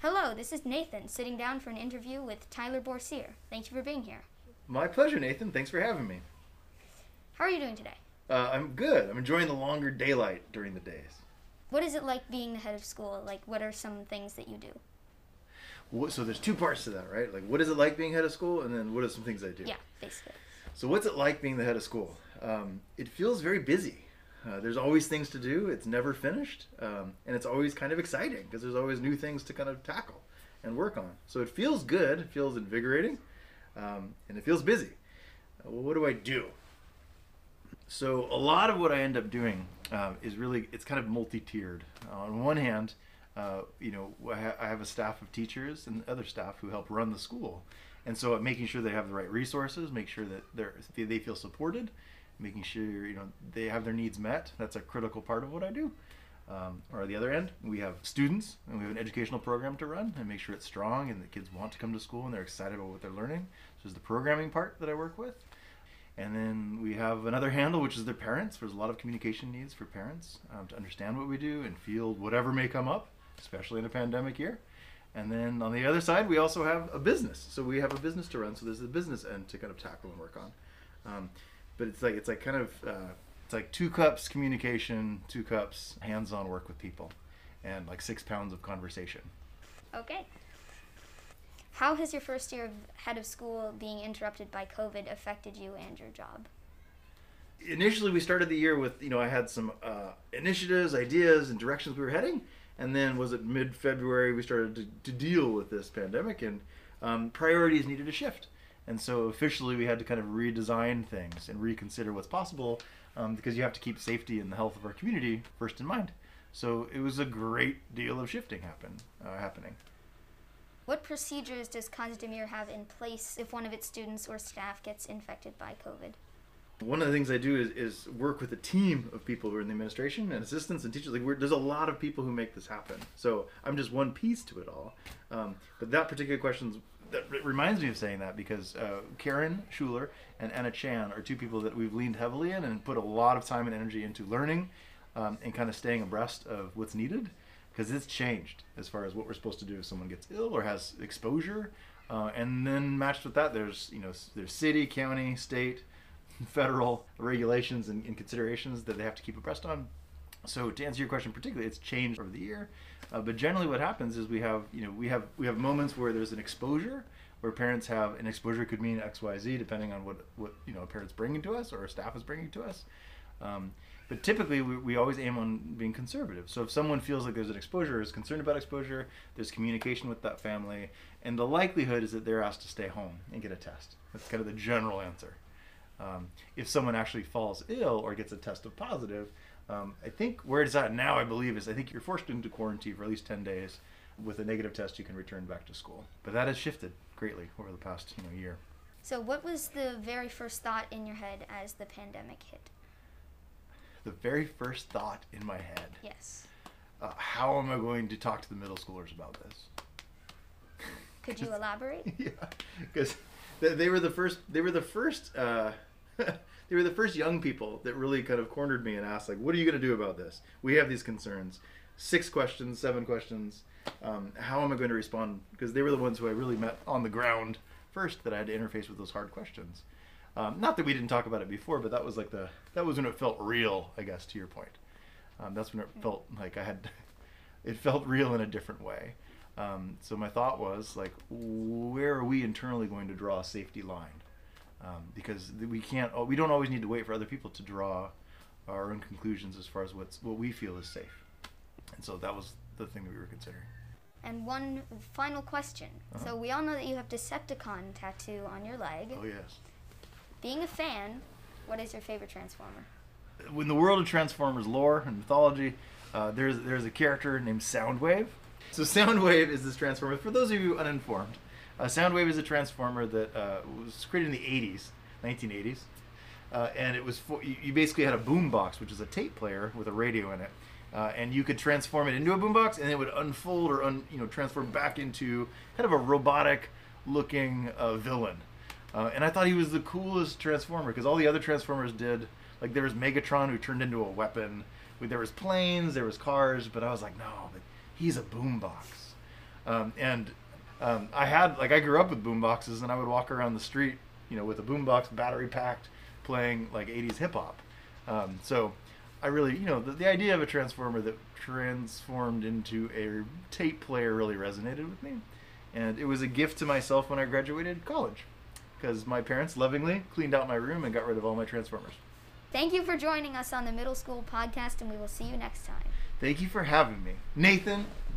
Hello, this is Nathan sitting down for an interview with Tyler Bourcier. Thank you for being here. My pleasure, Nathan. Thanks for having me. How are you doing today? Uh, I'm good. I'm enjoying the longer daylight during the days. What is it like being the head of school? Like, what are some things that you do? What, so there's two parts to that, right? Like, what is it like being head of school, and then what are some things I do? Yeah, basically. So what's it like being the head of school? Um, it feels very busy. Uh, there's always things to do. It's never finished, um, and it's always kind of exciting because there's always new things to kind of tackle and work on. So it feels good. It feels invigorating, um, and it feels busy. Uh, well, what do I do? So a lot of what I end up doing uh, is really it's kind of multi-tiered. on one hand, uh, you know, I, ha- I have a staff of teachers and other staff who help run the school, and so making sure they have the right resources, make sure that they're they feel supported, making sure you know they have their needs met. That's a critical part of what I do. Um, or the other end, we have students and we have an educational program to run and make sure it's strong and the kids want to come to school and they're excited about what they're learning. So there's the programming part that I work with. And then we have another handle, which is their parents. There's a lot of communication needs for parents um, to understand what we do and field whatever may come up, especially in a pandemic year. And then on the other side, we also have a business. So we have a business to run. So there's a business end to kind of tackle and work on. Um, but it's like it's like kind of uh, it's like two cups communication, two cups hands-on work with people, and like six pounds of conversation. Okay. How has your first year of head of school being interrupted by COVID affected you and your job? Initially, we started the year with you know I had some uh, initiatives, ideas, and directions we were heading, and then was it mid-February we started to, to deal with this pandemic, and um, priorities needed to shift. And so officially, we had to kind of redesign things and reconsider what's possible um, because you have to keep safety and the health of our community first in mind. So it was a great deal of shifting happen uh, happening. What procedures does Kazdemir have in place if one of its students or staff gets infected by COVID? One of the things I do is, is work with a team of people who are in the administration and assistants and teachers. Like there's a lot of people who make this happen. So I'm just one piece to it all. Um, but that particular question that reminds me of saying that because uh, Karen Schuler and Anna Chan are two people that we've leaned heavily in and put a lot of time and energy into learning um, and kind of staying abreast of what's needed because it's changed as far as what we're supposed to do if someone gets ill or has exposure. Uh, and then matched with that, there's you know there's city, county, state, federal regulations and, and considerations that they have to keep abreast on. So to answer your question particularly, it's changed over the year. Uh, but generally, what happens is we have you know we have we have moments where there's an exposure where parents have an exposure could mean X Y Z depending on what what you know a parent's bringing to us or a staff is bringing to us. Um, but typically, we, we always aim on being conservative. So if someone feels like there's an exposure, is concerned about exposure, there's communication with that family, and the likelihood is that they're asked to stay home and get a test. That's kind of the general answer. Um, if someone actually falls ill or gets a test of positive, um, I think where it's at now, I believe, is I think you're forced into quarantine for at least 10 days. With a negative test, you can return back to school. But that has shifted greatly over the past you know year. So, what was the very first thought in your head as the pandemic hit? The very first thought in my head. Yes. Uh, how am I going to talk to the middle schoolers about this? Could you elaborate? yeah, because they were the first. They were the first. Uh, they were the first young people that really kind of cornered me and asked, like, "What are you going to do about this? We have these concerns. Six questions, seven questions. Um, how am I going to respond?" Because they were the ones who I really met on the ground first that I had to interface with those hard questions. Um, not that we didn't talk about it before, but that was like the that was when it felt real. I guess to your point, um, that's when it felt like I had. It felt real in a different way. Um, so my thought was like, where are we internally going to draw a safety line? Um, because we can't, we don't always need to wait for other people to draw our own conclusions as far as what's what we feel is safe. And so that was the thing that we were considering. And one final question. Uh-huh. So we all know that you have Decepticon tattoo on your leg. Oh yes. Being a fan, what is your favorite Transformer? In the world of Transformers lore and mythology, uh, there's there's a character named Soundwave. So Soundwave is this Transformer. For those of you uninformed, uh, Soundwave is a Transformer that uh, was created in the 80s, 1980s, uh, and it was for, you, basically had a boombox, which is a tape player with a radio in it, uh, and you could transform it into a boombox, and it would unfold or un, you know transform back into kind of a robotic-looking uh, villain. Uh, and I thought he was the coolest Transformer because all the other Transformers did, like there was Megatron who turned into a weapon. There was planes, there was cars, but I was like, no, but he's a boombox. Um, and um, I had like I grew up with boom boxes, and I would walk around the street, you know, with a boombox battery packed, playing like '80s hip hop. Um, so I really, you know, the, the idea of a transformer that transformed into a tape player really resonated with me, and it was a gift to myself when I graduated college, because my parents lovingly cleaned out my room and got rid of all my transformers. Thank you for joining us on the Middle School Podcast, and we will see you next time. Thank you for having me, Nathan.